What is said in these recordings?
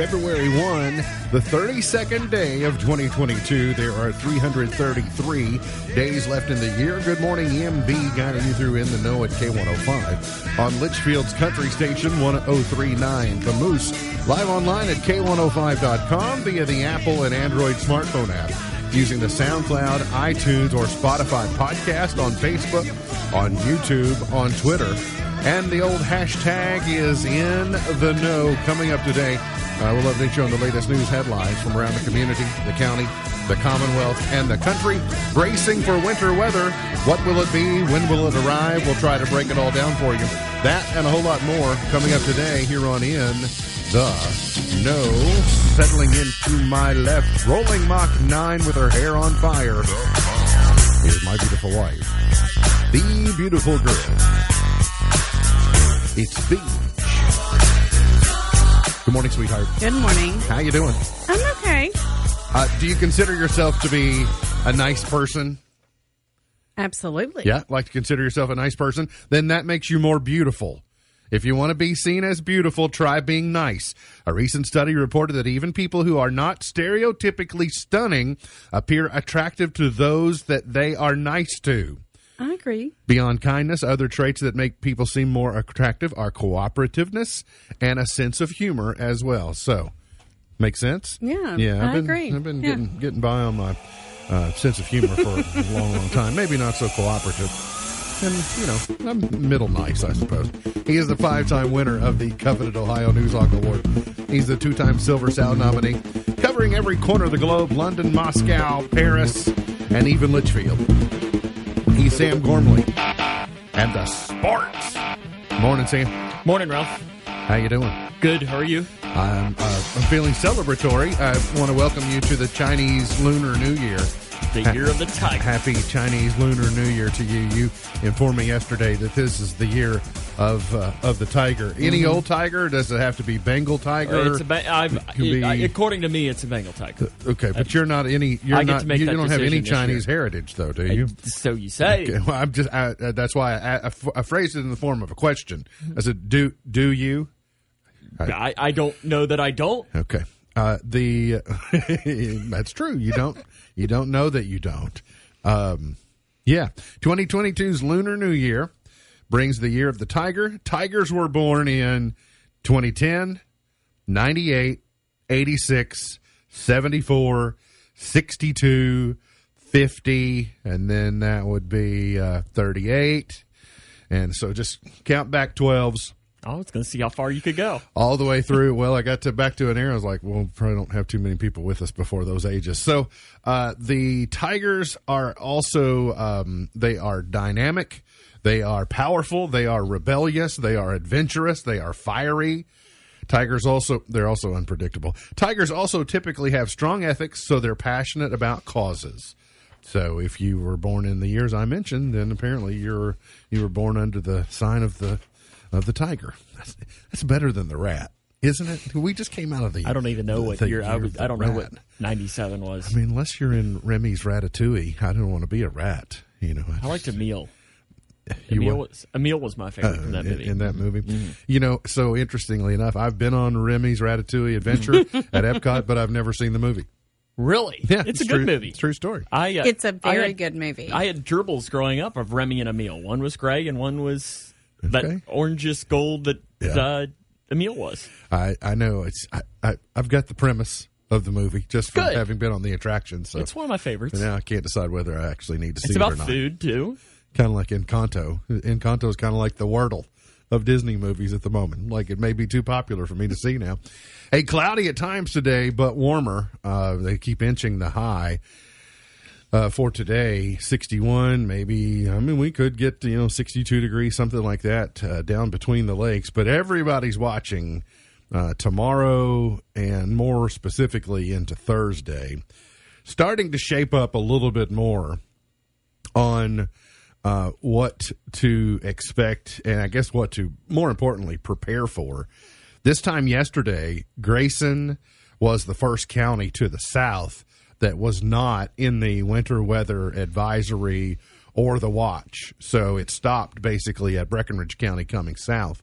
February 1, the 32nd day of 2022. There are 333 days left in the year. Good morning, MB, guiding you through in the know at K105 on Leitchfield's Country Station 1039. The Moose, live online at K105.com via the Apple and Android smartphone app using the SoundCloud, iTunes, or Spotify podcast on Facebook, on YouTube, on Twitter. And the old hashtag is in the know. Coming up today, uh, we'll update you on the latest news headlines from around the community, the county, the Commonwealth, and the country. Bracing for winter weather. What will it be? When will it arrive? We'll try to break it all down for you. That and a whole lot more coming up today here on In the Know. Settling into my left, rolling Mach 9 with her hair on fire, is my beautiful wife, the beautiful girl. It's Beach. Good morning, sweetheart. Good morning. How you doing? I'm okay. Uh, do you consider yourself to be a nice person? Absolutely. Yeah, like to consider yourself a nice person? Then that makes you more beautiful. If you want to be seen as beautiful, try being nice. A recent study reported that even people who are not stereotypically stunning appear attractive to those that they are nice to. I agree. Beyond kindness, other traits that make people seem more attractive are cooperativeness and a sense of humor as well. So, make sense? Yeah, yeah. I've I been, agree. I've been Yeah. getting getting by on my uh, sense of humor for a long, long time. Maybe not so cooperative. And, you know, I'm middle nice, I suppose. He is the five time winner of the coveted Ohio Newshawk Award. He's the two time Silver Sound nominee, covering every corner of the globe London, Moscow, Paris, and even Leitchfield. He's Sam Gormley and the Sports. Morning, Sam. Morning, Ralph. How you doing? Good. How are you? I'm, uh, I'm feeling celebratory. I want to welcome you to the Chinese Lunar New Year. The year of the tiger. Happy Chinese Lunar New Year to you. You informed me yesterday that this is the year of uh, of the tiger. Any old tiger? Does it have to be Bengal tiger? Mm-hmm. It's a ba- I've, Could be- I- according to me, it's a Bengal tiger. okay, but you're not any. You're I get not. to make you don't have any this year. Chinese heritage, though, do you? So you say. Okay, well, I'm just. I, uh, that's why I, I, I phrased it in the form of a question. I said, "Do do you?" I, I don't know that I don't. Okay. Uh, the that's true. You don't you don't know that you don't. Um, yeah. 2022's Lunar New Year brings the year of the tiger. Tigers were born in 2010, 98, 86, 74, 62, 50, and then that would be uh, 38. And so just count back 12s I was going to see how far you could go. all the way through. Well, I got to back to an era. I was like, well, probably don't have too many people with us before those ages. So uh, the Tigers are also um, they are dynamic, they are powerful, they are rebellious, they are adventurous, they are fiery. Tigers also they're also unpredictable. Tigers also typically have strong ethics, so they're passionate about causes. So if you were born in the years I mentioned, then apparently you're you were born under the sign of the of the tiger. That's, that's better than the rat, isn't it? We just came out of the. I don't even know what the year. I, was, I don't know what 97 was. I mean, unless you're in Remy's Ratatouille, I don't want to be a rat. You know, I liked Emil. You Emil what? was, Emil was my favorite from that in, movie. in that movie. You know, so interestingly enough, I've been on Remy's Ratatouille adventure at Epcot, but I've never seen the movie. really? Yeah, it's, a true. good movie. It's a true story. I, uh, It's a very had- good movie. I had gerbils growing up of Remy and Emil. One was gray and one was Okay. that orangish gold that Yeah. uh, Emil was. I, I know it's I, I I've got the premise of the movie just from Good. having been on the attraction. So It's one of my favorites. now I can't decide whether I actually need to see It's it about or not. food too. Kind of like Encanto. Encanto is kind of like the Wordle of Disney movies at the moment. Like it may be too popular for me to see now. Hey, cloudy at times today, but warmer. Uh, they keep inching the high. Uh, for today, 61, maybe. I mean, we could get you know, 62 degrees, something like that, uh, down between the lakes. But everybody's watching uh, tomorrow and more specifically into Thursday, starting to shape up a little bit more on uh, what to expect and I guess what to more importantly prepare for. This time yesterday, Grayson was the first county to the south that was not in the winter weather advisory or the watch. So it stopped basically at Breckinridge County coming south.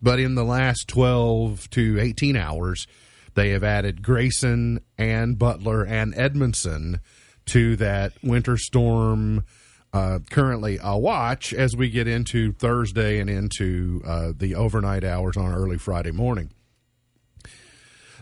but in the last 12 to 18 hours, they have added Grayson and Butler and Edmonson to that winter storm. Uh, currently a watch as we get into Thursday and into uh, the overnight hours on early Friday morning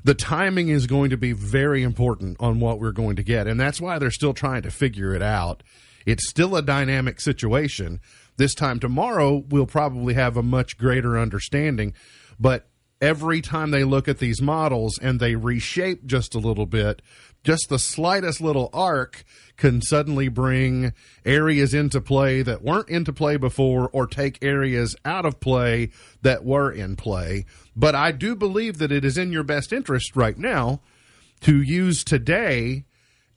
the timing is going to be very important on what we're going to get. And that's why they're still trying to figure it out. It's still a dynamic situation. This time tomorrow, we'll probably have a much greater understanding. But every time they look at these models and they reshape just a little bit, just the slightest little arc can suddenly bring areas into play that weren't into play before or take areas out of play that were in play. But I do believe that it is in your best interest right now to use today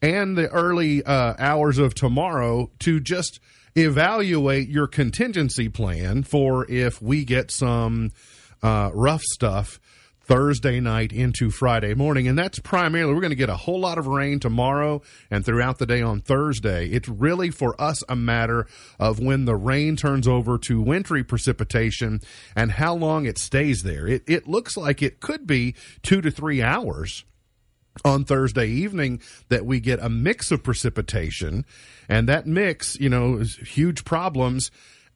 and the early uh, hours of tomorrow to just evaluate your contingency plan for if we get some uh, rough stuff Thursday night into Friday morning. And that's primarily, we're going to get a whole lot of rain tomorrow and throughout the day on Thursday. It's really for us a matter of when the rain turns over to wintry precipitation and how long it stays there. It, it looks like it could be two to three hours on Thursday evening that we get a mix of precipitation and that mix, you know, is huge problems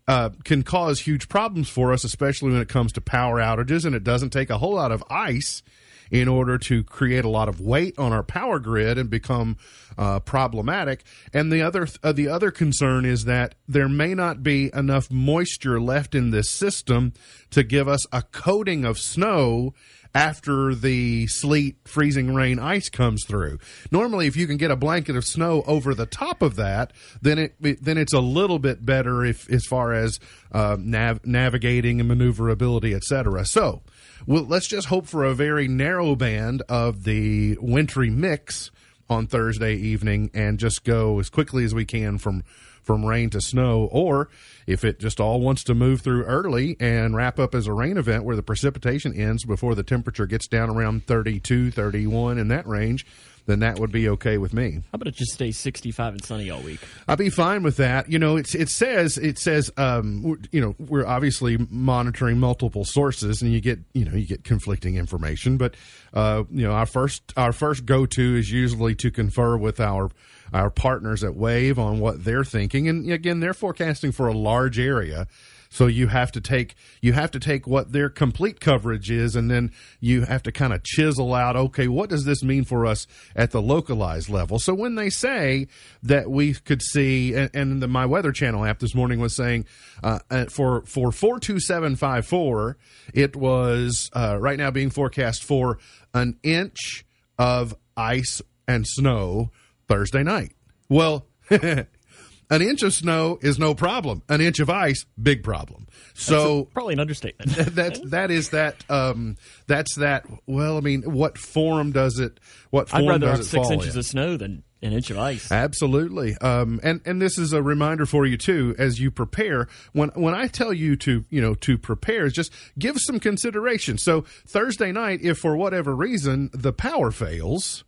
uh, can cause huge problems for us, especially when it comes to power outages. And it doesn't take a whole lot of ice in order to create a lot of weight on our power grid and become uh, problematic. And the other uh, the other concern is that there may not be enough moisture left in this system to give us a coating of snow after the sleet, freezing rain, ice comes through. Normally, if you can get a blanket of snow over the top of that, then it then it's a little bit better if as far as uh, nav- navigating and maneuverability, etc. So, well, let's just hope for a very narrow band of the wintry mix on Thursday evening and just go as quickly as we can from from rain to snow, or if it just all wants to move through early and wrap up as a rain event where the precipitation ends before the temperature gets down around 32, 31 in that range, then that would be okay with me. How about it just stay 65 and sunny all week? I'd be fine with that. You know, it's it says it says um, you know we're obviously monitoring multiple sources, and you get you know you get conflicting information. But uh, you know, our first our first go to is usually to confer with our our partners at Wave on what they're thinking. And again, they're forecasting for a large area. So you have to take you have to take what their complete coverage is, and then you have to kind of chisel out. Okay, what does this mean for us at the localized level? So when they say that we could see, and, and the My Weather Channel app this morning was saying uh, uh for for four two seven five four, it was uh, right now being forecast for an inch of ice and snow Thursday night. Well, an inch of snow is no problem. An inch of ice, big problem. So a, probably an understatement. that that is that um, that's that. Well, I mean, what form does it? What form does it? I'd rather does have six inches in? of snow than an inch of ice. Absolutely. Um, and and this is a reminder for you too as you prepare. When when I tell you to you know to prepare, is just give some consideration. So Thursday night, if for whatever reason the power fails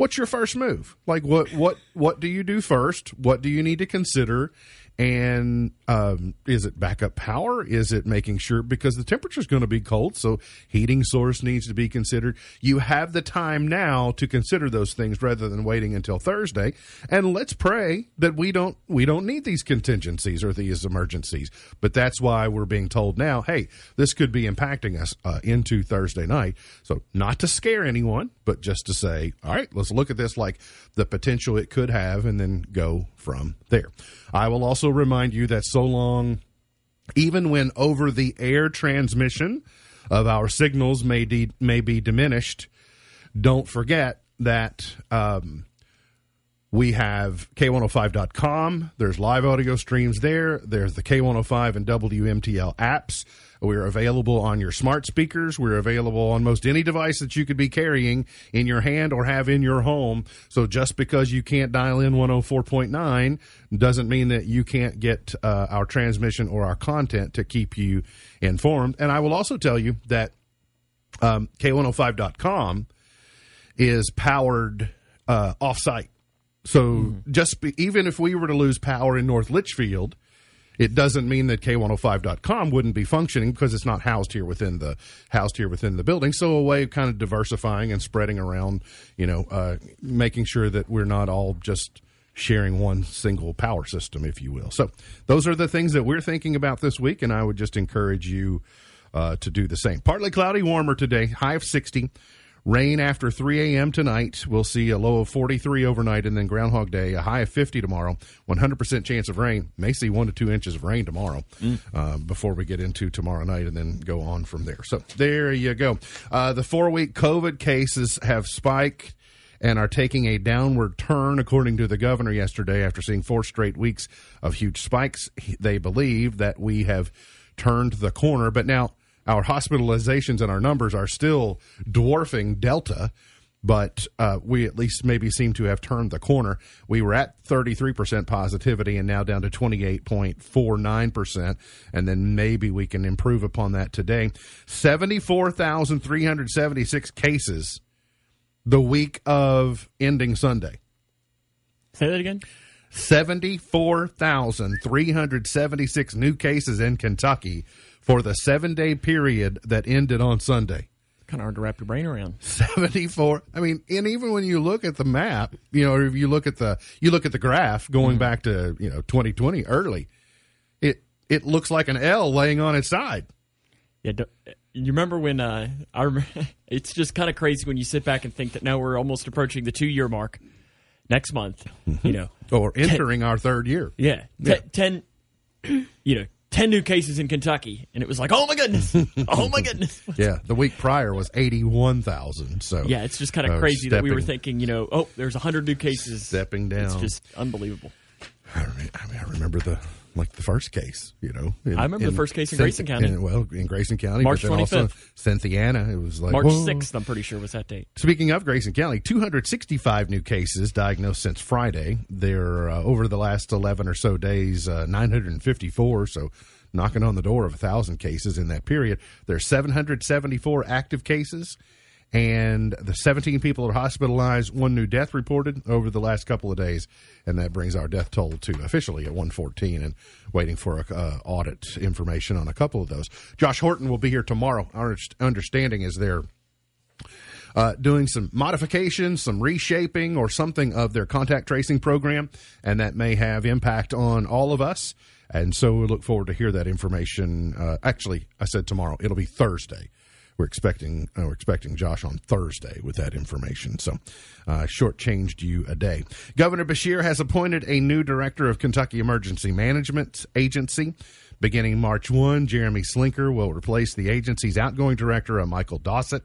what's your first move? Like what what what do you do first? What do you need to consider? And um, is it backup power? Is it making sure because the temperature is going to be cold, so heating source needs to be considered. You have the time now to consider those things rather than waiting until Thursday. And let's pray that we don't we don't need these contingencies or these emergencies. But that's why we're being told now, hey, this could be impacting us uh, into Thursday night. So not to scare anyone, but just to say, all right, let's look at this like the potential it could have, and then go from there. I will also remind you that so long, even when over the air transmission of our signals may, de- may be diminished, don't forget that um, we have K105.com. There's live audio streams there. There's the K105 and WMTL apps. We're available on your smart speakers. We're available on most any device that you could be carrying in your hand or have in your home. So just because you can't dial in 104.9 doesn't mean that you can't get uh, our transmission or our content to keep you informed. And I will also tell you that um, K105.com is powered uh, off site. So just be, even if we were to lose power in North Leitchfield, It doesn't mean that K105.com wouldn't be functioning because it's not housed here within the housed here within the building. So a way of kind of diversifying and spreading around, you know, uh, making sure that we're not all just sharing one single power system, if you will. So those are the things that we're thinking about this week, and I would just encourage you uh, to do the same. Partly cloudy, warmer today, high of 60. Rain after 3 a.m. tonight. We'll see a low of 43 overnight, and then Groundhog Day, a high of 50 tomorrow. 100% chance of rain. May see one to two inches of rain tomorrow uh, before we get into tomorrow night, and then go on from there. So there you go. Uh, the four week COVID cases have spiked and are taking a downward turn, according to the governor yesterday, after seeing four straight weeks of huge spikes. They believe that we have turned the corner, but now our hospitalizations and our numbers are still dwarfing Delta. But uh, we at least maybe seem to have turned the corner. We were at 33% positivity and now down to 28.49%. And then maybe we can improve upon that today. 74,376 cases the week of ending Sunday. Say that again. 74,376 new cases in Kentucky for the seven day period that ended on Sunday. Kind of hard to wrap your brain around. 74 i mean and even when you look at the map you know or if you look at the you look at the graph going back to you know 2020 early it it looks like an l laying on its side Yeah, do- you remember when uh, I remember, it's just kind of crazy when you sit back and think that now we're almost approaching the two year mark next month. You know, or entering our third year yeah, Yeah. Ten, you know, ten new cases in Kentucky, and it was like, oh my goodness, oh my goodness. yeah the week prior was 81,000 so Yeah, it's just kind of uh, crazy that we were thinking, you know, oh, there's hundred new cases. stepping down It's just unbelievable. I mean, I remember the like the first case, you know. in- I remember the first case in Grayson County. in- well, in Grayson County, March also 25th. Cynthiana. It was like March sixth, I'm pretty sure was that date. Speaking of Grayson County, 265 new cases diagnosed since Friday. They're uh, over the last 11 or so days, uh, 954. So knocking on the door of a thousand cases in that period. There's 774 active cases. And the 17 people are hospitalized, one new death reported over the last couple of days, and that brings our death toll to officially at 114. And waiting for a, uh, audit information on a couple of those. Josh Horton will be here tomorrow. Our understanding is they're uh, doing some modifications, some reshaping, or something of their contact tracing program, and that may have impact on all of us. And so we look forward to hear that information. Uh, actually, I said tomorrow; it'll be Thursday. We're expecting uh, we're expecting Josh on Thursday with that information. So, uh, shortchanged you a day. Governor Beshear has appointed a new director of Kentucky Emergency Management Agency. Beginning March 1, Jeremy Slinker will replace the agency's outgoing director, uh, Michael Dossett.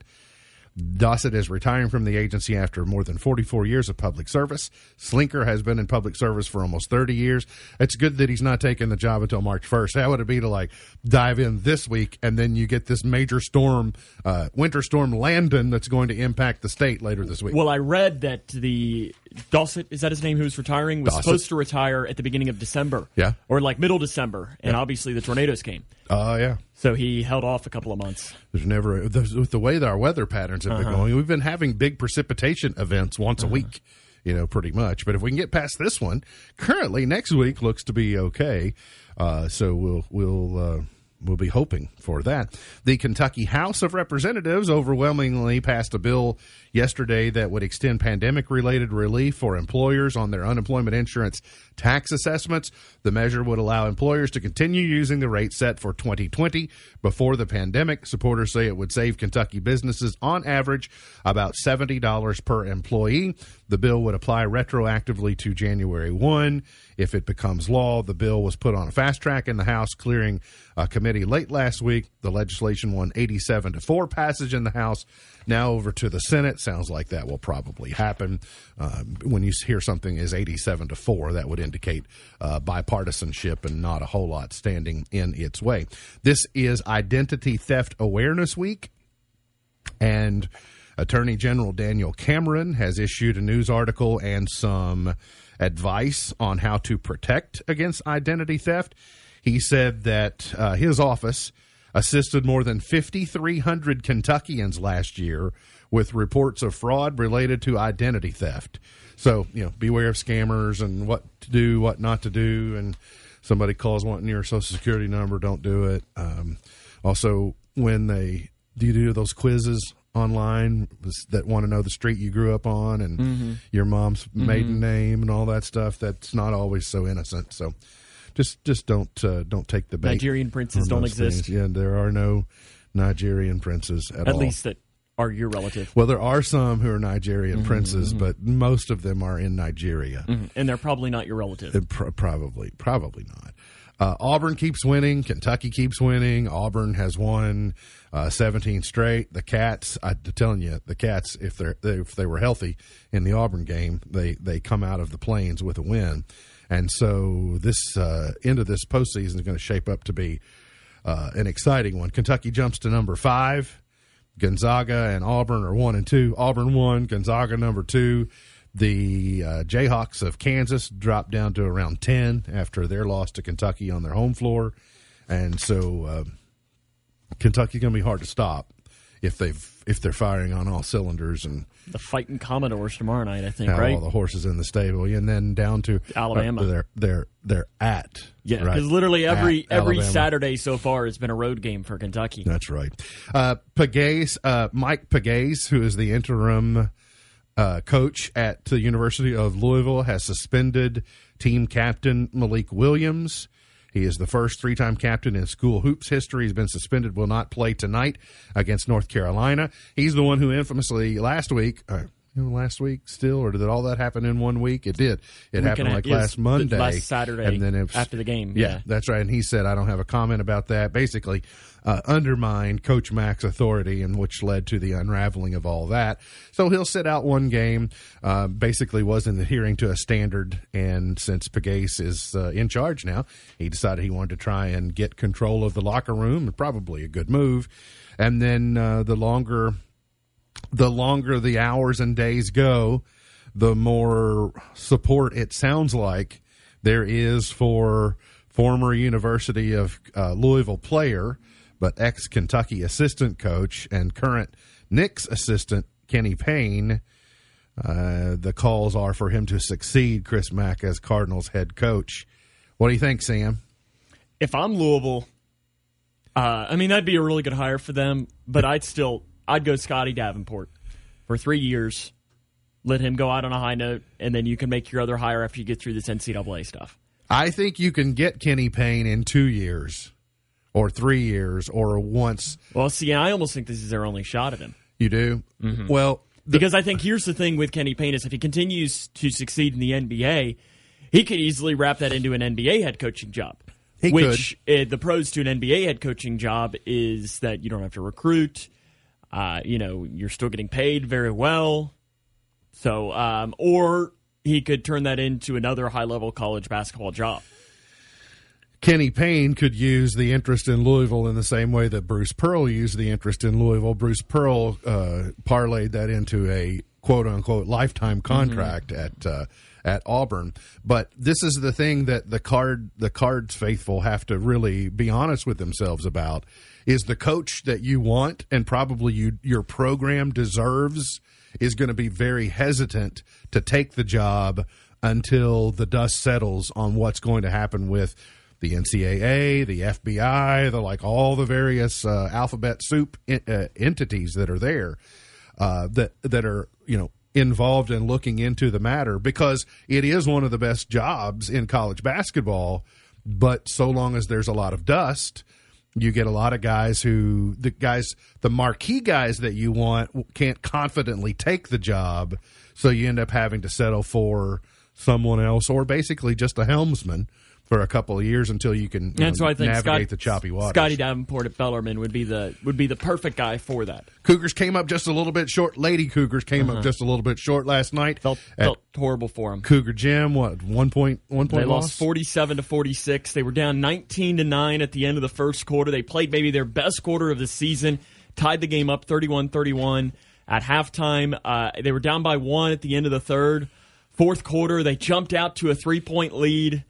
Dossett is retiring from the agency after more than 44 years of public service. Slinker has been in public service for almost 30 years. It's good that he's not taking the job until March 1st. How would it be to like dive in this week and then you get this major storm, uh, winter storm Landon that's going to impact the state later this week? Well, I read that the Dossett is that his name? Who's retiring was Dossett. supposed to retire at the beginning of December. Yeah. or like middle December, and obviously the tornadoes came, Oh, yeah. so he held off a couple of months. There's never there's, with the way that our weather patterns have been going. We've been having big precipitation events once a week, you know, pretty much. But if we can get past this one, currently next week looks to be okay. Uh, so we'll we'll uh, we'll be hoping for that. The Kentucky House of Representatives overwhelmingly passed a bill yesterday that would extend pandemic related relief for employers on their unemployment insurance tax assessments. The measure would allow employers to continue using the rate set for 2020 before the pandemic. Supporters say it would save Kentucky businesses on average about $70 per employee. The bill would apply retroactively to January 1. If it becomes law, the bill was put on a fast track in the House, clearing a committee late last week. The legislation won 87 to 4 passage in the House. Now over to the Senate. Sounds like that will probably happen. Um, when you hear something is 87 to 4, that would indicate uh, bipartisanship and not a whole lot standing in its way. This is Identity Theft Awareness Week. And Attorney General Daniel Cameron has issued a news article and some advice on how to protect against identity theft. He said that uh, his office assisted more than 5,300 Kentuckians last year with reports of fraud related to identity theft. So, you know, beware of scammers and what to do, what not to do, and somebody calls wanting your social security number, don't do it. Um, also, when they do you do those quizzes online that want to know the street you grew up on and Mm-hmm. your mom's maiden name and all that stuff, that's not always so innocent. So just just don't uh, don't take the bait. Nigerian princes don't exist. things. Yeah, there are no Nigerian princes at, At all. least that are your relative. Well, there are some who are Nigerian Mm-hmm, princes, but most of them are in Nigeria. And they're probably not your relative. Uh, pr- probably, probably not. Uh, Auburn keeps winning. Kentucky keeps winning. Auburn has won uh, 17 straight. The Cats, I'm telling you, the Cats, if they're if they were healthy in the Auburn game, they they come out of the plains with a win. And so this uh, end of this postseason is going to shape up to be uh, an exciting one. Kentucky jumps to number five. Gonzaga and Auburn are one and two. Auburn one, Gonzaga number two. The uh, Jayhawks of Kansas dropped down to around ten after their loss to Kentucky on their home floor, and so uh, Kentucky's going to be hard to stop if they've if they're firing on all cylinders and The fighting Commodores tomorrow night, I think, right? all the horses in the stable, and then down to Alabama. uh, they're they're they're at yeah, right, because literally every at every Alabama. Saturday so far has been a road game for Kentucky. That's right. Uh, uh, Mike Pegues, who is the interim uh, coach at the University of Louisville, has suspended team captain Malik Williams. He is the first three time captain in school hoops history. He's been suspended, will not play tonight against North Carolina. He's the one who infamously last week. Uh, you know, last week still, or did all that happen in one week? It did. It happened and a- like yes, last Monday, last Saturday and then it was, after the game, Yeah, yeah. that's right. And he said, I don't have a comment about that. Basically, uh, undermined Coach Mack's authority, and which led to the unraveling of all that. So he'll sit out one game. Uh, basically, wasn't adhering to a standard, and since Pegues is uh, in charge now, he decided he wanted to try and get control of the locker room. Probably a good move. And then uh, the longer the longer the hours and days go, the more support it sounds like there is for former University of uh, Louisville player, but ex Kentucky assistant coach and current Knicks assistant Kenny Payne. Uh, the calls are for him to succeed Chris Mack as Cardinals head coach. What do you think, Sam? If I'm Louisville, uh, I mean that'd be a really good hire for them. But I'd still I'd go Scotty Davenport for three years. Let him go out on a high note, and then you can make your other hire after you get through this NCAA stuff. I think you can get Kenny Payne in two years, or three years, or once. Well, see, I almost think this is their only shot at him. You do Mm-hmm. well. Because I think here's the thing with Kenny Payne is if he continues to succeed in the NBA, he could easily wrap that into an NBA head coaching job. He which uh, the pros to an NBA head coaching job is that you don't have to recruit. Uh, you know, you're still getting paid very well. So, um, or he could turn that into another high level college basketball job. Kenny Payne could use the interest in Louisville in the same way that Bruce Pearl used the interest in Louisville. Bruce Pearl uh, parlayed that into a quote unquote lifetime contract at uh, at Auburn. But this is the thing that the card the cards faithful have to really be honest with themselves about is the coach that you want and probably you your program deserves is going to be very hesitant to take the job until the dust settles on what's going to happen with the NCAA, the FBI, the like all the various uh, alphabet soup en- uh, entities that are there uh, that that are you know involved in looking into the matter because it is one of the best jobs in college basketball. But so long as there's a lot of dust, you get a lot of guys who the guys the marquee guys that you want can't confidently take the job, so you end up having to settle for someone else or basically just a helmsman for a couple of years until you can you And know, so I think navigate Scott- the choppy waters. Scotty Davenport at Bellarmine would be the would be the perfect guy for that. Cougars came up just a little bit short. Lady Cougars came up just a little bit short last night. Uh-huh. Felt felt horrible for them. Cougar Jim, What one point one point They loss? lost 47 to 46. They were down 19 to 9 at the end of the first quarter. They played maybe their best quarter of the season, tied the game up 31 31 at halftime. Uh, they were down by one at the end of the third. Fourth quarter, they jumped out to a three point lead,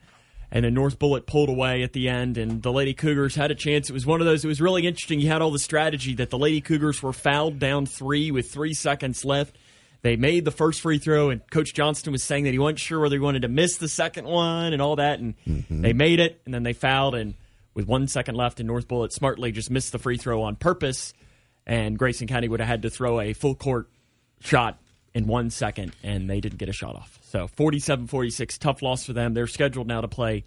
and then North Bullitt pulled away at the end, and the Lady Cougars had a chance. It was one of those, it was really interesting. You had all the strategy that the Lady Cougars were fouled down three with three seconds left. They made the first free throw, and Coach Johnston was saying that he wasn't sure whether he wanted to miss the second one and all that. And mm-hmm. they made it, and then they fouled. And with one second left, and North Bullitt smartly just missed the free throw on purpose. And Grayson County would have had to throw a full court shot in one second, and they didn't get a shot off. So 47 46, tough loss for them. They're scheduled now to play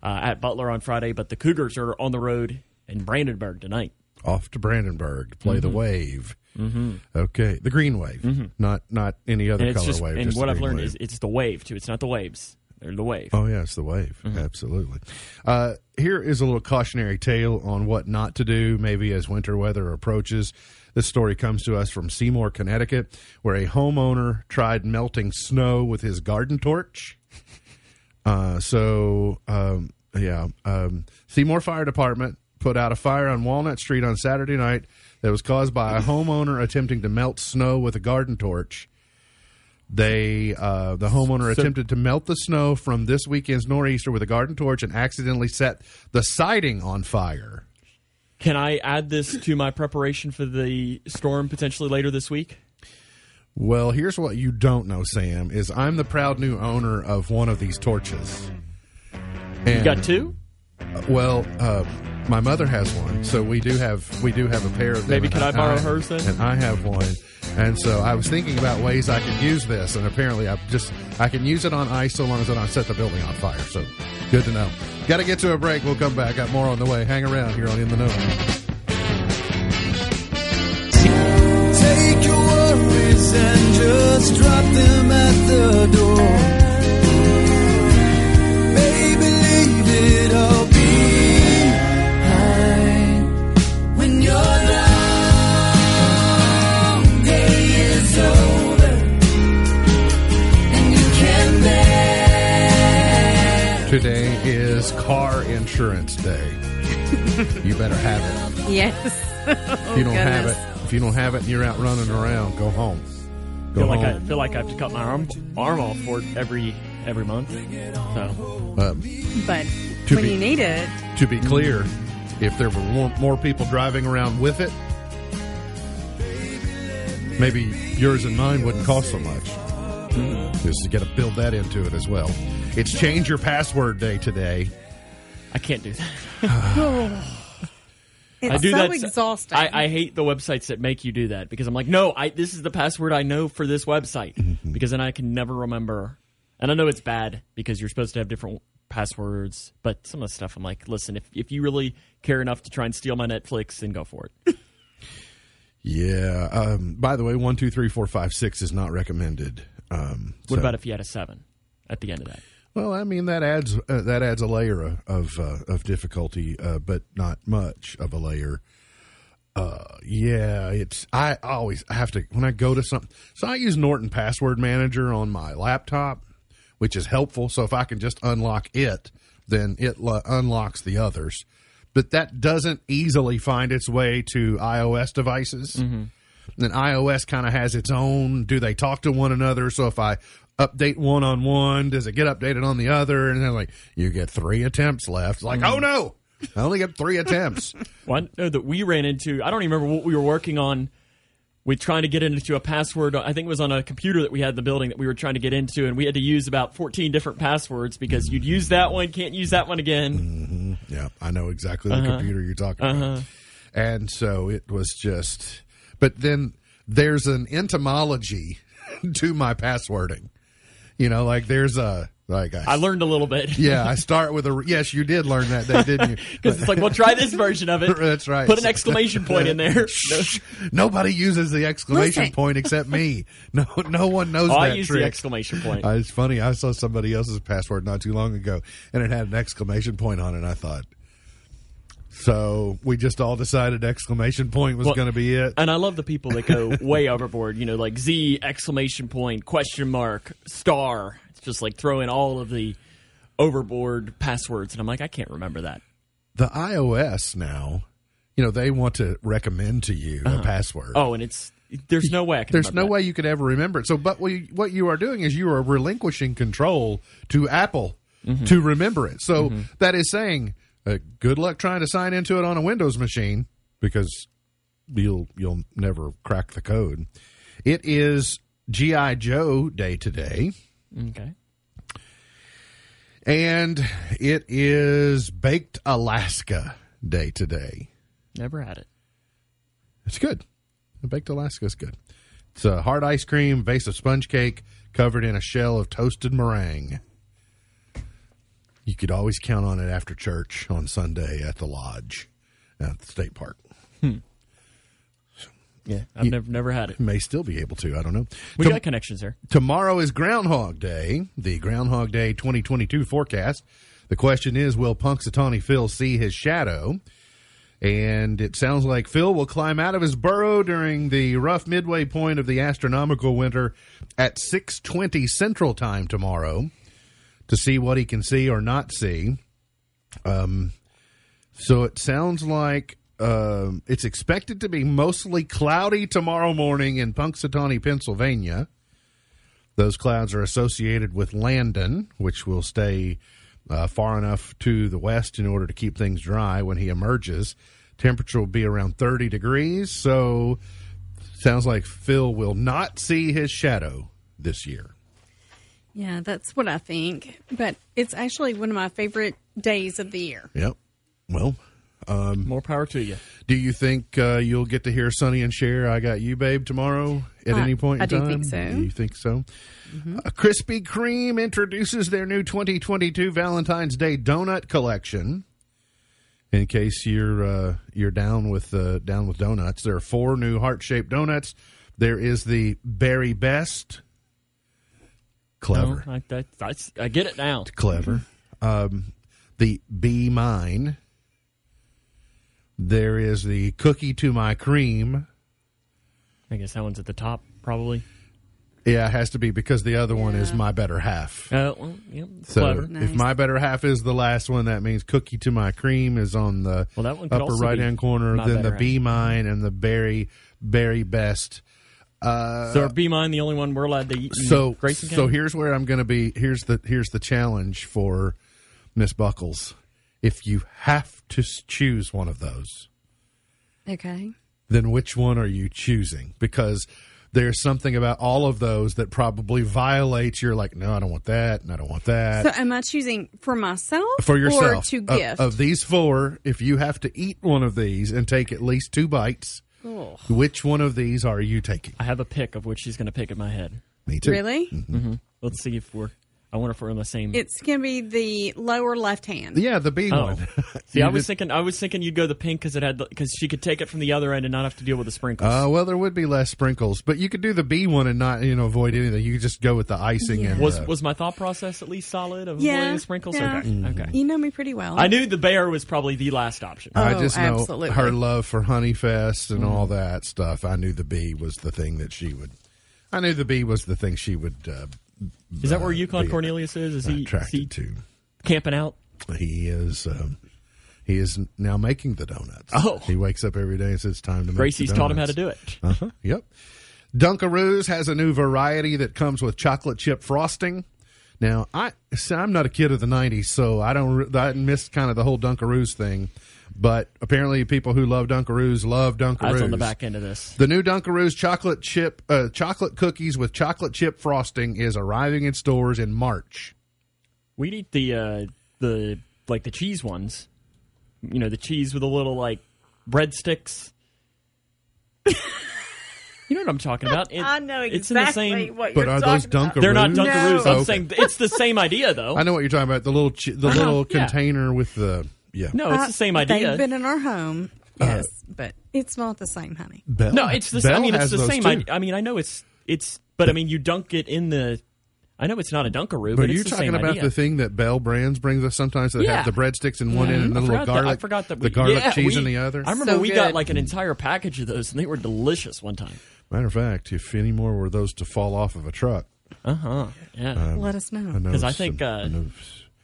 uh, at Butler on Friday, but the Cougars are on the road in Brandenburg tonight. Off to Brandenburg to play the wave. Mm-hmm. Okay, the green wave, not not any other color just, wave. and just what I've learned wave. is it's the wave too. It's not the waves; they're the wave. Oh, yeah, it's the wave. Absolutely. Uh, here is a little cautionary tale on what not to do, maybe as winter weather approaches. This story comes to us from Seymour, Connecticut, where a homeowner tried melting snow with his garden torch. Uh, so, um, yeah, um, Seymour Fire Department put out a fire on Walnut Street on Saturday night that was caused by a homeowner attempting to melt snow with a garden torch. They, uh, the homeowner So- attempted to melt the snow from this weekend's nor'easter with a garden torch and accidentally set the siding on fire. Can I add this to my preparation for the storm potentially later this week? Well, here's what you don't know, Sam, is I'm the proud new owner of one of these torches. And, You got two? Well, uh, my mother has one, so we do have we do have a pair of them. Maybe and could I borrow hers then? And I have one, and so I was thinking about ways I could use this, and apparently I just I can use it on ice so long as I don't set the building on fire. So good to know. Got to get to a break. We'll come back. Got more on the way. Hang around here on In the Know. Take your worries and just drop them at the door. Today is Car Insurance Day. you better have it. Yes. If you don't have it, if you don't have it, and you're out running around. Go home. Go feel like I feel like I have to cut my arm arm off for it every every month. So Uh, But To when be- you need it, to be clear, if there were more, more people driving around with it, maybe yours and mine wouldn't cost so much. Because you got to build that into it as well. It's change your password day today. I can't do that. it's I do so that. exhausting. I, I hate the websites that make you do that because I'm like, no, I this is the password I know for this website Mm-hmm. because then I can never remember. And I know it's bad because you're supposed to have different passwords, but some of the stuff I'm like, listen, if if you really care enough to try and steal my Netflix, then go for it. Yeah. Um, by the way, one, two, three, four, five, six is not recommended. Um, What so- about if you had a seven at the end of that? Well, I mean that adds uh, that adds a layer of of, uh, of difficulty, uh, but not much of a layer. Uh, yeah, it's I always have to when I go to something. So I use Norton Password Manager on my laptop, which is helpful. So if I can just unlock it, then it lo- unlocks the others. But that doesn't easily find its way to iOS devices. And iOS kind of has its own. Do they talk to one another? So if I update one on one, does it get updated on the other? And they're like, you get three attempts left. It's like, oh mm. no, I only get three attempts. One no, that we ran into. I don't even remember what we were working on. with trying to get into a password. I think it was on a computer that we had in the building that we were trying to get into, and we had to use about 14 different passwords because you'd use that one, can't use that one again. Mm-hmm. Yeah, I know exactly the Uh-huh. computer you're talking about. Uh-huh. And so it was just, but then there's an entomology to my passwording. You know, like there's a, like I, I learned a little bit. yeah, I start with a, yes, you did learn that day, didn't you? Because it's like, well, try this version of it. That's right. Put an exclamation point in there. Nobody uses the exclamation Listen. point except me. No, no one knows Oh, I use trick. the exclamation point. Uh, it's funny. I saw somebody else's password not too long ago, and it had an exclamation point on it. And I thought, so we just all decided exclamation point was Well, going to be it. And I love the people that go way overboard, you know, like Z exclamation point, question mark, star. It's just like throwing all of the overboard passwords. And I'm like, I can't remember that. The iOS now, you know, they want to recommend to you a password. Oh, and it's, there's no way There's no that. way you could ever remember it. So, but what you, what you are doing is you are relinquishing control to Apple Mm-hmm. to remember it. So that is saying, uh, good luck trying to sign into it on a Windows machine because you'll you'll never crack the code. It is GI Joe Day today, Okay. and it is Baked Alaska Day today. Never had it. It's good. Baked Alaska is good. It's a hard ice cream, base of sponge cake, covered in a shell of toasted meringue. You could always count on it after church on Sunday at the lodge at the state park. Hmm. Yeah, I've never never had it. May still be able to. I don't know. We Tom- got connections there. tomorrow is Groundhog Day, the Groundhog Day 2022 forecast. The question is, will Punxsutawney Phil see his shadow? And it sounds like Phil will climb out of his burrow during the rough midway point of the astronomical winter at 6:20 Central Time tomorrow to see what he can see or not see. Um, so it sounds like um, it's expected to be mostly cloudy tomorrow morning in Punxsutawney, Pennsylvania. Those clouds are associated with Landon, which will stay uh, far enough to the west in order to keep things dry when he emerges. Temperature will be around 30 degrees, so sounds like Phil will not see his shadow this year. Yeah, that's what I think. But it's actually one of my favorite days of the year. Yep. Well, More power to you. do you think uh, you'll get to hear Sonny and Cher "I Got You, Babe" tomorrow at Uh, any point in I do time? think so. You think so? Uh, Krispy Kreme introduces their new 2022 Valentine's Day donut collection. In case you're uh, you're down with uh, down with donuts, there are four new heart shaped donuts. There is the Berry Best. Clever, No, I, that, that's, I get it now. clever. Um, the Be Mine. There is the Cookie to My Cream. I guess that one's at the top, probably. Yeah, it has to be because the other one is My Better Half. Uh, well, yeah, So clever. if Nice. My Better Half is the last one, that means Cookie to My Cream is on the Well, that one upper right hand corner. Then the Better Be Mine and the Berry Berry Best. Uh, so, are Be Mine the only one we're allowed to eat? so Grayson so here's where I'm going to be. Here's the here's the challenge for Miss Buckles. If you have to choose one of those, Okay. then which one are you choosing? Because there's something about all of those that probably violates your like. No, I don't want that, and I don't want that. So am I choosing for myself for yourself or to Of- gift? Of, these four if you have to eat one of these and take at least two bites Ugh. which one of these are you taking I have a pick of which she's going to pick in my head. me too Really? Mm-hmm. Let's see if we're. I wonder if we're in the same. It's going to be the lower left hand. yeah the b Oh. one See, I was just- thinking, I was thinking you'd go the pink because it had because she could take it from the other end and not have to deal with the sprinkles. uh, well there would be less sprinkles but you could do the b one and not you know avoid anything you could just go with the icing Yeah. and was uh, was my thought process at least solid of Yeah, avoiding the sprinkles? yeah. Okay, Mm-hmm. okay. You know me pretty well. I knew the bear was probably the last option. I Oh, just know absolutely. her love for Honeyfest and Mm-hmm. all that stuff. I knew the B was the thing that she would. I knew the B was the thing she would. Uh, Is that where Yukon Cornelius is? Is he, is attracted he to? camping out? He is. Um, he is now making the donuts. Oh. he wakes up every day and says, "Time to." Gracie's make the taught him how to do it. Uh huh. Yep. Dunkaroos has a new variety that comes with chocolate chip frosting. Now, I see, I'm not a kid of the '90s, so I don't. I missed kind of the whole Dunkaroos thing. But apparently, people who love Dunkaroos love Dunkaroos. was on the back end of this. The new Dunkaroos chocolate chip, uh, chocolate cookies with chocolate chip frosting is arriving in stores in March. We'd eat the uh, the like the cheese ones. You know, the cheese with the little like breadsticks. you know what I'm talking about? It- I know exactly it's in the same. what But you're are those talking about. Dunkaroos? They're not Dunkaroos. No. I'm Okay. saying it's the same idea though. I know what you're talking about. The little, chi- the Uh-huh, little yeah. container with the yeah. No, it's the same idea. They've been in our home, yes, but it's not the same, honey. Bell, No, it's the Bell same. I mean, it's has the those same too. idea. I mean, I know it's it's, but I mean, you dunk it in the. I know it's not a Dunkaroo, but, But it's you're the talking same about idea. the thing that Bell Brands brings us sometimes that Yeah. have the breadsticks in one end and the little forgot that- garlic, I forgot that the we, garlic yeah, cheese we- in the other. I remember So we got good. like an entire package of those, and they were delicious one time. Matter of fact, if any more were those to fall off of a truck, Uh huh. Yeah. Um, Let us know. I know 'Cause I some- think, uh, I, know-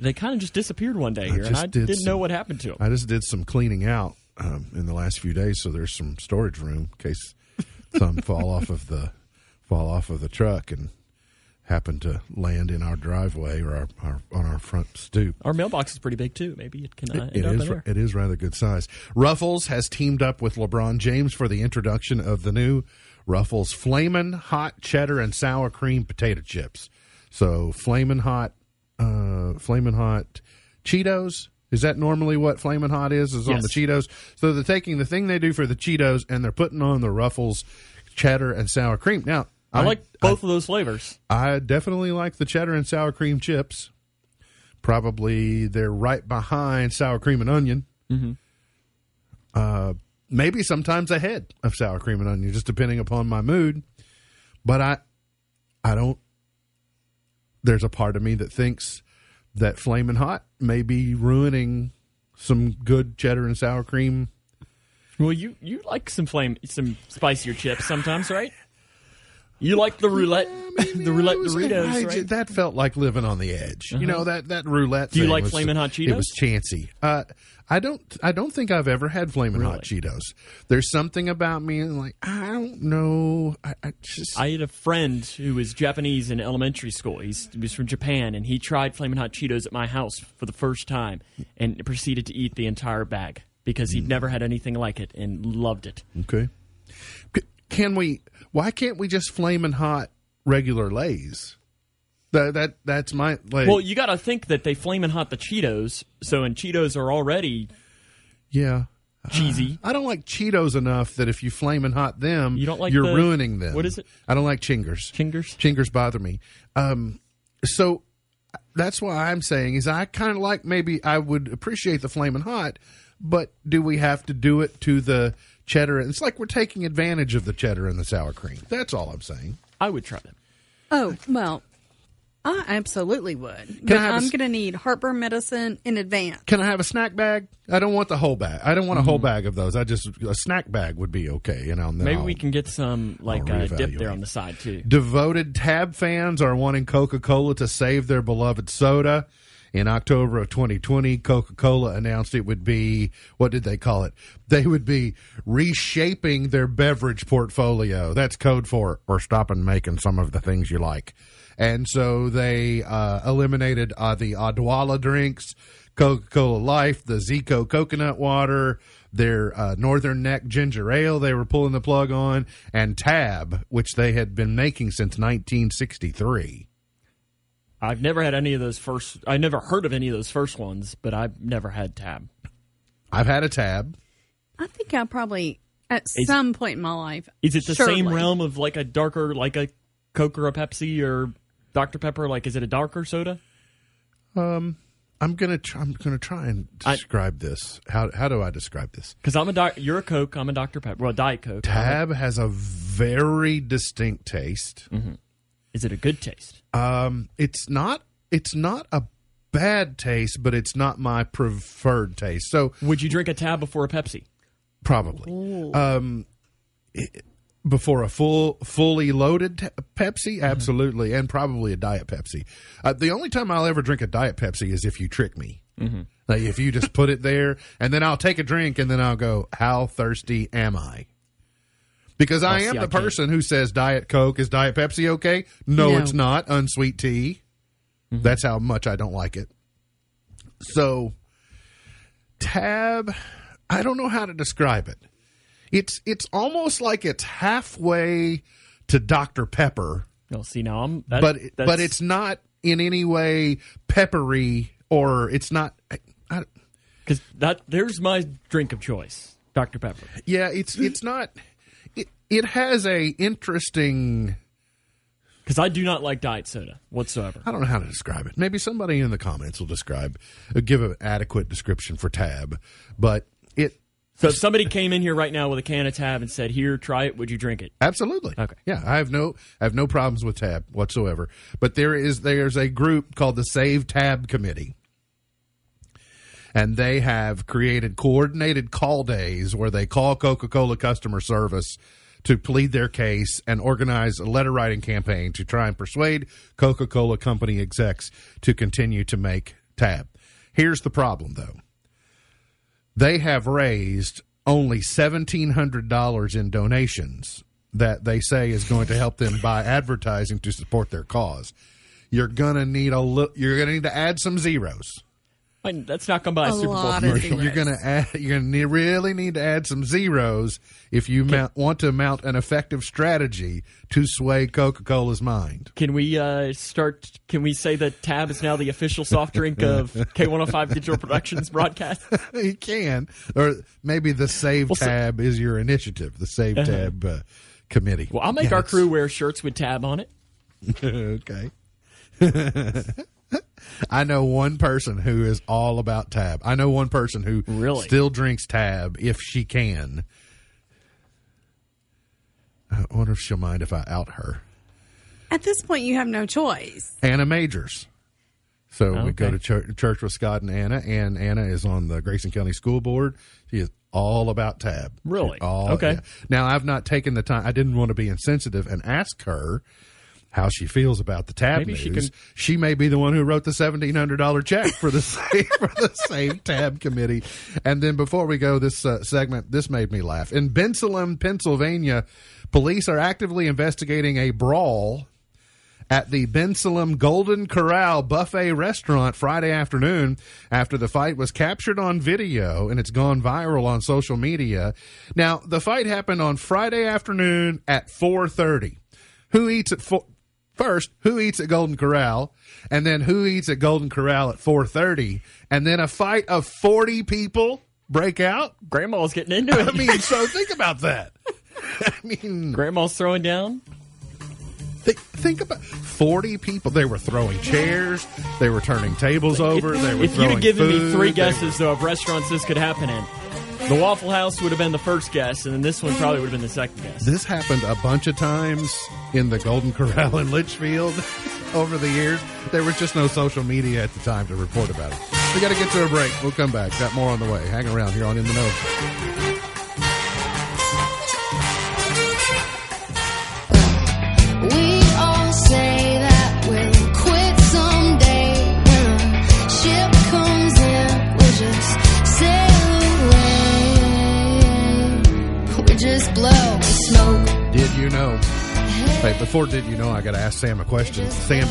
they kind of just disappeared one day here, and I did didn't know what happened to them. I just did some cleaning out um, in the last few days, so there's some storage room in case some fall off of the fall off of the truck and happen to land in our driveway or our, our on our front stoop. Our mailbox is pretty big too. Maybe it can uh, It up is. It is rather good size. Ruffles has teamed up with LeBron James for the introduction of the new Ruffles Flamin' Hot Cheddar and Sour Cream Potato Chips. So Flamin' Hot, uh, Flamin' Hot Cheetos. Is that normally what Flamin' Hot is? Is on the Cheetos. So they're taking the thing they do for the Cheetos and they're putting on the Ruffles cheddar and sour cream. Now I like both of those flavors. I definitely like the cheddar and sour cream chips. Probably they're right behind sour cream and onion. Mm-hmm. Uh, maybe sometimes ahead of sour cream and onion, just depending upon my mood. But I, I don't. There's a part of me that thinks that flaming hot may be ruining some good cheddar and sour cream. Well, you you like some flame, some spicier chips sometimes, right? You like the roulette, the roulette was- Doritos, I- right? Uh-huh. That felt like living on the edge. You know that that roulette. Do you like was- Flamin' Hot Cheetos? It was chancy. Uh, I don't. I don't think I've ever had flaming hot Cheetos. There's something about me like I don't know. I, I just I had a friend who was Japanese in elementary school. He's, he was from Japan, and he tried Flamin' Hot Cheetos at my house for the first time, and proceeded to eat the entire bag because Mm. he'd never had anything like it and loved it. okay. C- Can we? Why can't we just flaming hot regular Lay's? That that that's my like. Well, you got to think that they Flamin' Hot the Cheetos, so and Cheetos are already yeah. cheesy. I don't like Cheetos enough that if you flaming hot them, You don't like you're the- ruining them. what is it? I don't like chingers. Chingers? Chingers bother me. Um, so that's why I'm saying is I kind of like maybe I would appreciate the flaming hot, but do we have to do it to the cheddar? It's like we're taking advantage of the cheddar and the sour cream. That's all I'm saying. I would try them. Oh, well, I absolutely would. But I have a I'm s- going to need heartburn medicine in advance. Can I have a snack bag? I don't want the whole bag. I don't want a Mm-hmm. whole bag of those. I just a snack bag would be okay. You know, and then Maybe I'll- we can get some like I'll uh, dip there on the side too. Devoted Tab fans are wanting Coca Cola to save their beloved soda. In October of 2020, Coca Cola announced it would be, what did they call it? They would be reshaping their beverage portfolio. That's code for, we're stopping making some of the things you like. And so they uh, eliminated uh, the Odwalla drinks, Coca Cola Life, the Zico coconut water, their uh, Northern Neck ginger ale they were pulling the plug on, and Tab, which they had been making since 1963. I've never had any of those first. I never heard of any of those first ones, but I've never had Tab. I've had a Tab. I think I probably, at Is- some point in my life, Is it the same realm of like a darker, like a Coke or a Pepsi or Dr Pepper? Like, is it a darker soda? Um, I'm gonna try, I'm gonna try and I- describe this. How how do I describe this? Because I'm a doc, you're a Coke, I'm a Dr Pepper. Well, Diet Coke. Tab has a very distinct taste. Mm-hmm. Is it a good taste? Um, it's not it's not a bad taste, but it's not my preferred taste. So Would you drink a Tab before a Pepsi? probably um, it- before a full fully loaded te- Pepsi, absolutely, and probably a Diet Pepsi. Uh, the only time I'll ever drink a Diet Pepsi is if you trick me. Like if you just put it there, and then I'll take a drink, and then I'll go, "How thirsty am I?" Because I Oh, am see, the I can't. person who says Diet Coke is Diet Pepsi okay? No, No. it's not. Unsweet tea. Mm-hmm. That's how much I don't like it. So, Tab, I don't know how to describe it. It's it's almost like it's halfway to Dr Pepper, No, see now I'm. That, but that's- but it's not in any way peppery or it's not. I, I, because that there's my drink of choice, Dr Pepper. yeah, it's it's not. It, has a interesting. Because I do not like diet soda whatsoever. I don't know how to describe it. Maybe somebody in the comments will describe, uh, give an adequate description for Tab, but it So if somebody came in here right now with a can of Tab and said, "Here, try it," would you drink it? Absolutely. Okay. Yeah, I have no I have no problems with Tab whatsoever. But there is there's a group called the Save Tab Committee. And they have created coordinated call days where they call Coca-Cola customer service to plead their case and organize a letter writing campaign to try and persuade Coca-Cola company execs to continue to make Tab. Here's the problem though they have raised only $1,700 in donations that they say is going to help them buy advertising to support their cause. You're gonna need a li- you're gonna need to add some zeros. I- That's not come by a, A Super Bowl commercial. You're gonna add. You're gonna really need to add some zeros if you mount, want to mount an effective strategy to sway Coca Cola's mind. Can we uh, start? Can we say that Tab is now the official soft drink of K105 Digital Productions broadcast? you can, or maybe the Save Well, so- Tab is your initiative. The Save Tab uh, committee. Well, I'll make Yeah, our crew wear shirts with Tab on it. okay. I know one person who is all about Tab. I know one person who Really? still drinks Tab if she can. I wonder if she'll mind if I out her. At this point, you have no choice. Anna Majors. So we go to church, church with Scott and Anna, and Anna is on the Grayson County School Board. She is all about tab. Really? All, Okay. yeah. Now I've not taken the time. I didn't want to be insensitive and ask her how she feels about the tab Maybe news. she can- She may be the one who wrote the seventeen hundred dollar check for the same for the same tab committee. And then before we go this uh, segment, this made me laugh. In Bensalem, Pennsylvania, police are actively investigating a brawl at the Bensalem Golden Corral buffet restaurant Friday afternoon after the fight was captured on video and it's gone viral on social media. Now, the fight happened on Friday afternoon at 4:30. Who eats at four First, who eats at Golden Corral, and then who eats at Golden Corral at 4:30, and then a fight of 40 people break out? Grandma's getting into it. I mean, so think about that. I mean, Grandma's throwing down. Think, think about forty people. They were throwing chairs. They were turning tables over. they were If you'd have given me three guesses though of restaurants this could happen in, the Waffle House would have been the first guess, and then this one probably would have been the second guess. this happened a bunch of times in the Golden Corral in Leitchfield over the years. There was just no social media at the time to report about it. We got to get to a break. We'll come back. Got more on the way. Hang around here on In the Know. You know? Hey, before did you know? I got to ask Sam a question. Sam,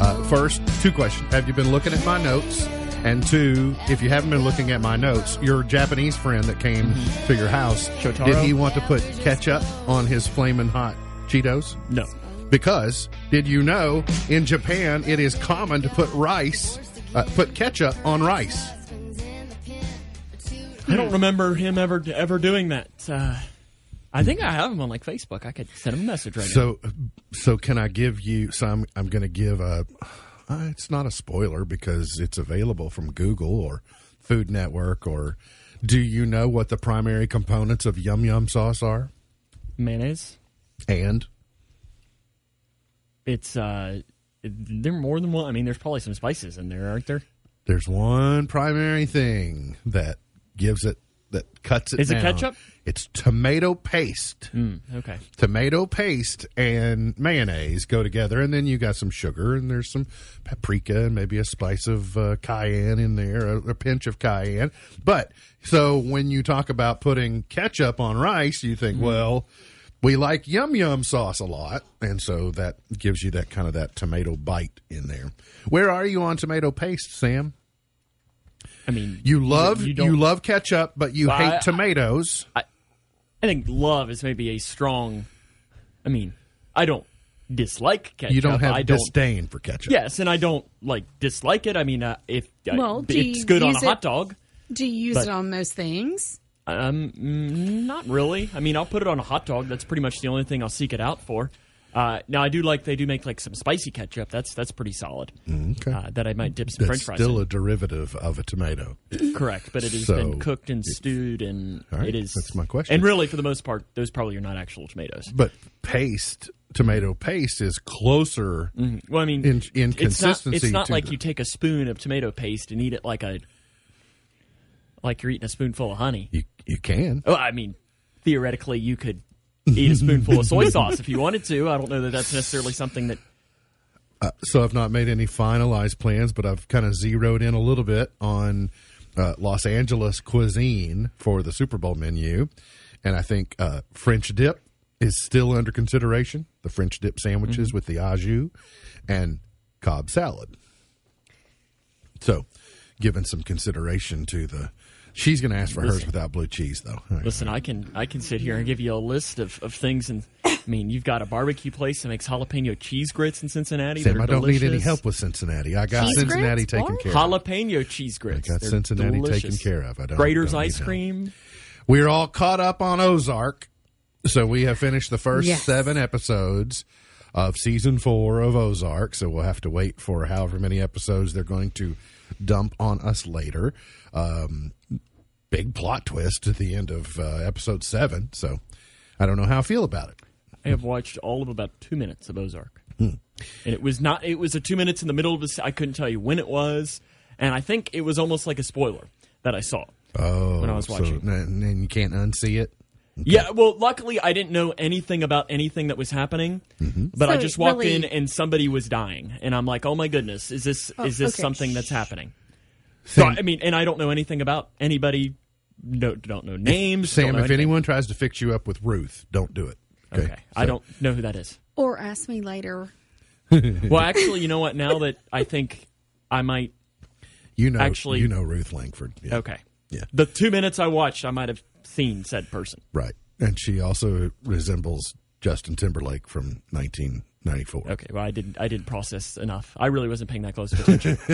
uh, first, two questions. Have you been looking at my notes? And two, if you haven't been looking at my notes, your Japanese friend that came to your house, Shotaro? did he want to put ketchup on his flaming hot Cheetos? No. Because did you know in Japan it is common to put rice, uh, put ketchup on rice? I don't remember him ever ever doing that. Uh, I think I have him on like Facebook. I could send him a message right now. So, so can I give you? So I'm I'm going to give a. Uh, it's not a spoiler because it's available from Google or Food Network or. Do you know what the primary components of Yum Yum sauce are? Mayonnaise. And It's uh, there more than one. I mean, there's probably some spices in there, aren't there? there's one primary thing that gives it that cuts it. Is it ketchup? It's tomato paste. Mm, okay. tomato paste and mayonnaise go together, and then you got some sugar and there's some paprika and maybe a spice of uh, cayenne in there, a, a pinch of cayenne. But so when you talk about putting ketchup on rice, you think, well, we like yum yum sauce a lot, and so that gives you that kind of that tomato bite in there. Where are you on tomato paste, Sam? I mean, You love you, don't- love ketchup, but you Well, hate I- tomatoes. I think love is maybe a strong. I mean, I don't dislike ketchup. you don't have I don't. disdain for ketchup. Yes, and I don't like dislike it. I mean, uh, if uh, Well, do it's good on a hot it- dog, Do you use But- it on most things? um, not really. I mean, I'll put it on a hot dog. That's pretty much the only thing I'll seek it out for. Uh, now, I do like they do make like some spicy ketchup. That's that's pretty solid. Okay. Uh, that I might dip some That's French fries. still in. a derivative of a tomato. Correct, but it has So, been cooked and stewed, and right, it is. that's my question. And really, for the most part, those probably are not actual tomatoes. But paste, tomato paste, is closer. Well, I mean, In- in it's not, consistency it's not like you take a spoon of tomato paste and eat it like a like you're eating a spoonful of honey. You you can. Oh, I mean, theoretically, you could eat a spoonful of soy sauce if you wanted to. I don't know that that's necessarily something that. So I've not made any finalized plans, but I've kind of zeroed in a little bit on uh, Los Angeles cuisine for the Super Bowl menu, and I think uh, French dip is still under consideration. The French dip sandwiches with the au jus and Cobb salad. So, given some consideration to the. She's going to ask for hers without blue cheese, though. All right. Listen, I can I can sit here and give you a list of, of things, and I mean, you've got a barbecue place that makes jalapeno cheese grits in Cincinnati. Sam, I don't need any help with Cincinnati. I got Cheese Cincinnati grits? taken What? care of. Jalapeno cheese grits. I got They're Cincinnati delicious. taken care of. I don't- Graeter's don't need ice cream. We're all caught up on Ozark. So we have finished the first Yes. seven episodes of season four of Ozark. So we'll have to wait for however many episodes they're going to dump on us later. Um, big plot twist at the end of uh, episode seven. So I don't know how I feel about it. I have watched all of about two minutes of Ozark, Hmm. and it was not. It was a two minutes in the middle of this. I couldn't tell you when it was, and I think it was almost like a spoiler that I saw. Oh, When I was watching. and, and you can't unsee it. Yeah, well, luckily I didn't know anything about anything that was happening, Mm-hmm. but I just walked really- in and somebody was dying, and I'm like, oh my goodness, is this Oh, is this okay. something that's happening? So I mean, and I don't know anything about anybody. No, don't know names. Sam know if anything. anyone tries to fix you up with Ruth, don't do it. okay, I So- don't know who that is. Or ask me later. Well, actually, you know what? Now that I think I might. You know, Actually- you know Ruth Langmore. Yeah. Okay. Yeah. The two minutes I watched, I might have seen said person. Right. And she also resembles Justin Timberlake from 1994. Okay. Well, I didn't. I didn't process enough. I really wasn't paying that close attention.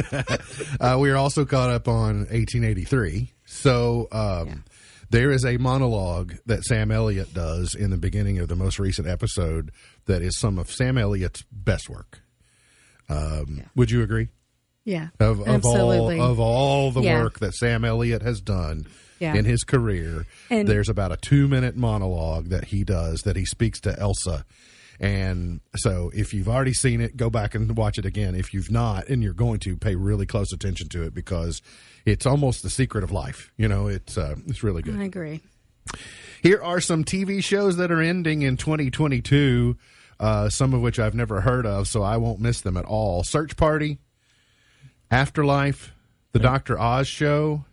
Uh, we are also caught up on 1883. So um, there is a monologue that Sam Elliott does in the beginning of the most recent episode that is some of Sam Elliott's best work. Um, Would you agree? Yeah. Of, of all of all the Yeah. work that Sam Elliott has done Yeah. in his career, And- there's about a two minute monologue that he does that he speaks to Elsa. And so, if you've already seen it, go back and watch it again. If you've not, and you're going to, pay really close attention to it because it's almost the secret of life. You know, it's uh, it's really good. I agree. Here are some TV shows that are ending in 2022, uh, some of which I've never heard of, so I won't miss them at all. Search Party, Afterlife, The Dr. Oz Show.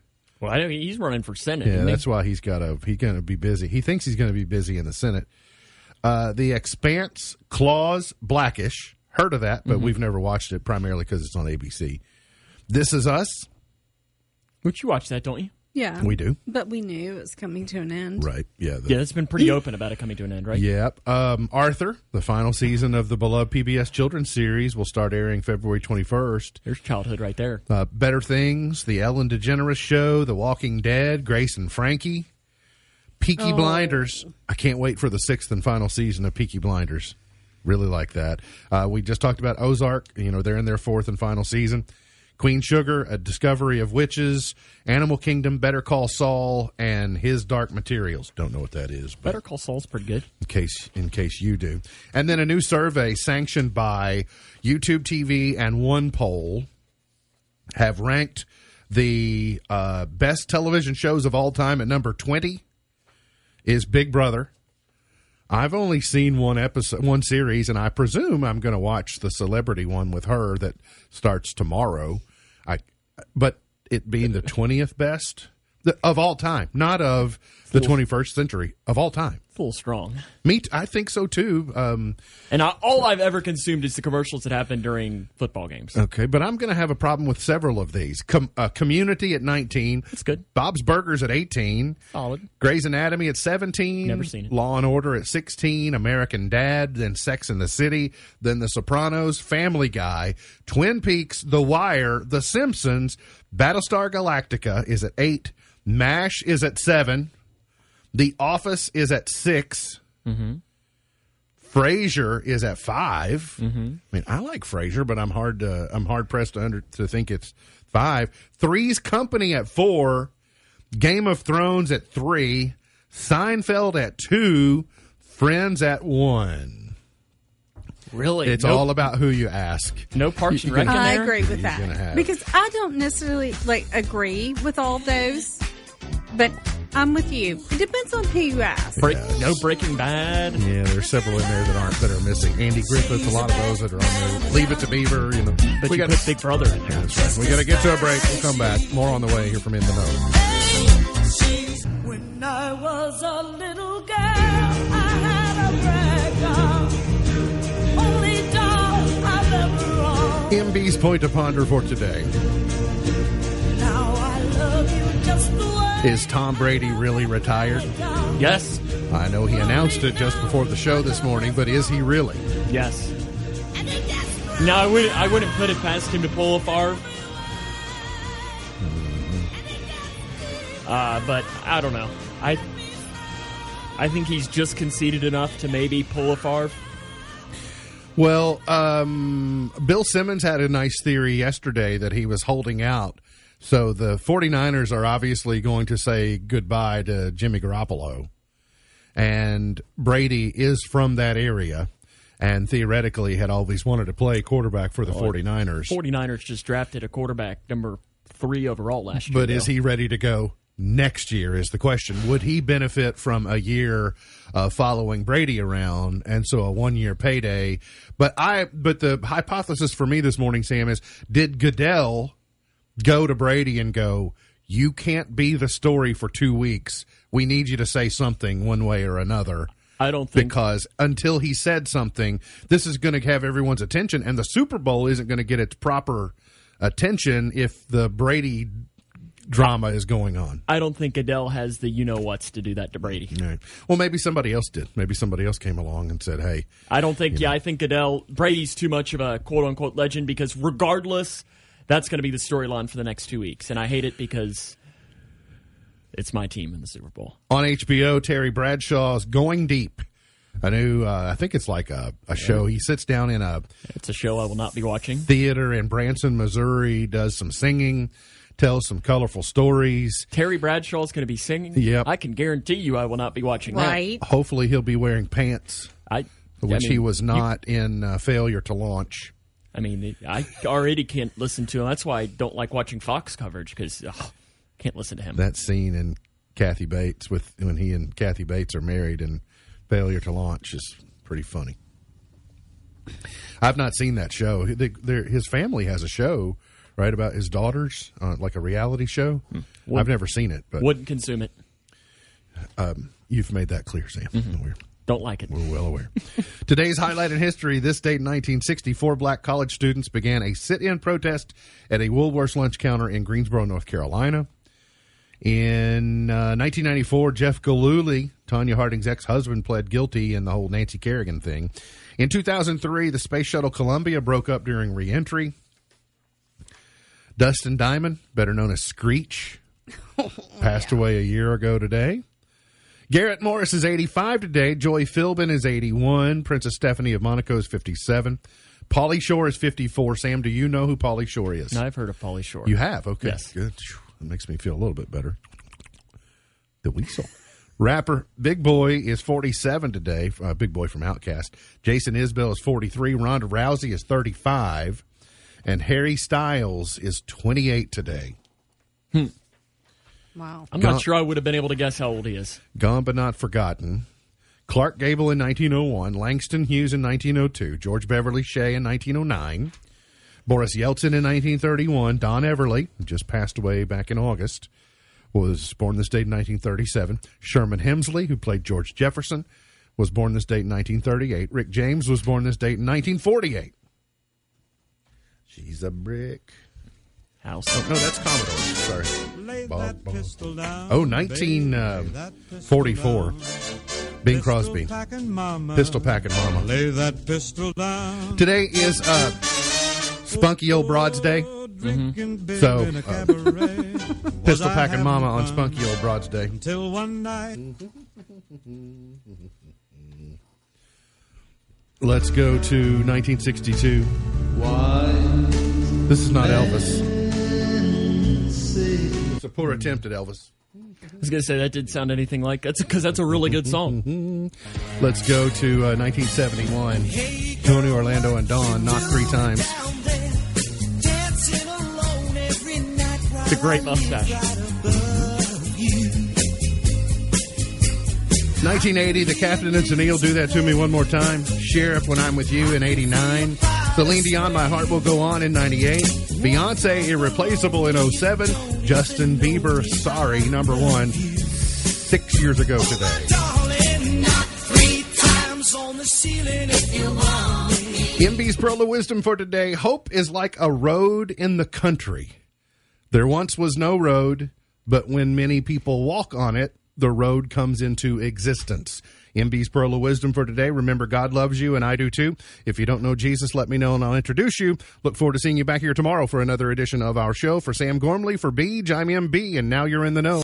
well, I know he's running for senate. Yeah, that's why he's got to. He's going to be busy. He thinks he's going to be busy in the Senate. Uh, the Expanse, Claws, Blackish. Heard of that, but Mm-hmm. we've never watched it primarily because it's on ABC. This is Us. Which you watch that, don't you? Yeah. We do. But we knew it was coming to an end. Right. Yeah. the- Yeah, it's been pretty open about it coming to an end, right? Yep. Um, Arthur, the final season of the beloved PBS children's series, will start airing February 21st. There's childhood right there. Uh, Better Things, The Ellen DeGeneres Show, The Walking Dead, Grace and Frankie, Peaky Blinders. I can't wait for the sixth and final season of Peaky Blinders. Really like that. Uh, we just talked about Ozark. You know, they're in their fourth and final season. Queen Sugar, A Discovery of Witches, Animal Kingdom, Better Call Saul, and His Dark Materials. Don't know what that is, but Better Call Saul's pretty good. in case in case you do. And then a new survey sanctioned by YouTube TV and One Poll have ranked the uh, best television shows of all time at number twenty is Big Brother. I've only seen one episode, one series, and I presume I'm going to watch the celebrity one with her that starts tomorrow. I, but it being the twentieth best of all time, not of the twenty first century of all time. Full strong. Me, t- I think so too. Um, And I, all I've ever consumed is the commercials that happen during football games. okay, but I'm going to have a problem with several of these. Com- uh, Community at 19, It's good. Bob's Burgers at 18, Solid. Grey's Anatomy at 17, Never seen it. Law and Order at 16, American Dad, then Sex in the City, then The Sopranos, Family Guy, Twin Peaks, The Wire, The Simpsons, Battlestar Galactica is at 8, MASH is at 7, The Office is at 6. Frasier is at 5 Mm-hmm. I mean, I like Frasier, but I'm hard to I'm hard pressed to under to think it's five. Three's Company at four. Game of Thrones at three, Seinfeld at two, Friends at one. Really? It's no, all about who you ask. no Parks and you Rec I agree with that because I don't necessarily like agree with all those, but I'm with you. It depends on who you ask. Break, No Breaking Bad. Yeah, there's several in there that aren't that are missing. Andy Griffith, a lot of those that are on there. Leave it to Beaver. You know, But we you got put Big Brother in there. That's right. We got to get to a break. We'll come back. More on the way here from In the Know. When I was a little girl, I had a rag doll. Only doll I've ever owned. MB's point to ponder for today. Is Tom Brady really retired? Yes. I know he announced it just before the show this morning, but is he really? Yes. No, I wouldn't. I wouldn't put it past him to pull a Favre. Uh, but I don't know. I I think he's just conceded enough to maybe pull a Favre. Well, um, Bill Simmons had a nice theory yesterday that he was holding out. So the 49ers are obviously going to say goodbye to Jimmy Garoppolo. And Brady is from that area and theoretically had always wanted to play quarterback for the 49ers. 49ers just drafted a quarterback number three overall last year. But is he ready to go next year? Is the question. Would he benefit from a year uh, following Brady around, and so a one year payday? But I, but the hypothesis for me this morning, Sam, is did Goodell go to Brady and go? You can't be the story for two weeks. We need you to say something one way or another I don't think because until he said something, this is going to have everyone's attention, and the Super Bowl isn't going to get its proper attention if the Brady drama is going on. I don't think Goodell has the you know what's to do that to Brady. Right. Well, maybe somebody else did. Maybe somebody else came along and said, "Hey, I don't think. Yeah, I think Adele Brady's too much of a quote unquote legend because regardless, that's going to be the storyline for the next two weeks, and I hate it because it's my team in the Super Bowl. on HBO, Terry Bradshaw's Going Deep." A new, uh, I think it's like a, a show. He sits down in a It's a show I will not be watching. theater in Branson, Missouri, does some singing, tells some colorful stories. Terry Bradshaw's going to be singing. Yep. I can guarantee you, I will not be watching Right. Hopefully, he'll be wearing pants. I, which I mean, he was you- not in uh, Failure to Launch. I mean, I already can't listen to him. That's why I don't like watching Fox coverage because can't listen to him. that scene in Kathy Bates with when he and Kathy Bates are married and failure to launch is pretty funny. I've not seen that show. His family has a show right about his daughters, uh, like a reality show. Hmm. I've never seen it, but Wouldn't consume it. Um, you've made that clear, Sam. Mm-hmm. We're, Don't like it. we're well aware. Today's highlight in history: this date in 1964, black college students began a sit-in protest at a Woolworths lunch counter in Greensboro, North Carolina. In uh, 1994, Jeff Gillooly, Tonya Harding's ex-husband, pled guilty in the whole Nancy Kerrigan thing. In 2003, the space shuttle Columbia broke up during re entry. Dustin Diamond, better known as Screech, passed away a year ago today. Garrett Morris is 85 today. Joy Philbin is 81. Princess Stephanie of Monaco is 57. Pauly Shore is 54. Sam, do you know who Pauly Shore is? No, I've heard of Pauly Shore. You have? Okay. Yes. Good. That makes me feel a little bit better. The weasel. Rapper Big Boy is 47 today. Uh, Big Boy from OutKast. Jason Isbell is 43. Ronda Rousey is 35. And Harry Styles is 28 today. Wow. I'm Gone- not sure I would have been able to guess how old he is. Gone but not forgotten. Clark Gable in 1901, Langston Hughes in 1902, George Beverly Shea in 1909, Boris Yeltsin in 1931, Don Everly, who just passed away back in August, was born this date in 1937, Sherman Hemsley, who played George Jefferson, was born this date in 1938, Rick James was born this date in 1948. She's a brick. House. Oh, no, that's Commodore. Sorry. Lay Bob, that Bob. pistol down, Oh, 1944. lay Bing. Crosby. Pistol packing mama. Pistol packing mama. Lay that pistol down. Today is uh, Spunky Old Broads Day. Drinking beer So, uh, Pistol packing mama on Spunky Old Broads Day. Until one night. Let's go to 1962. Why? This is not Elvis. It's a poor attempt at Elvis. I was going to say that didn't sound anything like that's because that's a really good song. Let's go to uh, 1971. Tony Orlando and Dawn, not three times. It's a great mustache. 1980, the Captain and Tennille do that to me one more time. Sheriff, when I'm with you in 89. Celine Dion, My Heart Will Go On in 98. Beyonce, Irreplaceable in 07. Justin Bieber, Sorry, number one, six years ago today. MB's Pearl of Wisdom for today. Hope is like a road in the country. There once was no road, but when many people walk on it, the road comes into existence. MB's Pearl of Wisdom for today. Remember, God loves you, and I do too. If you don't know Jesus, let me know, and I'll introduce you. Look forward to seeing you back here tomorrow for another edition of our show. For Sam Gormley, for Beej, I'm MB, and now you're in the know.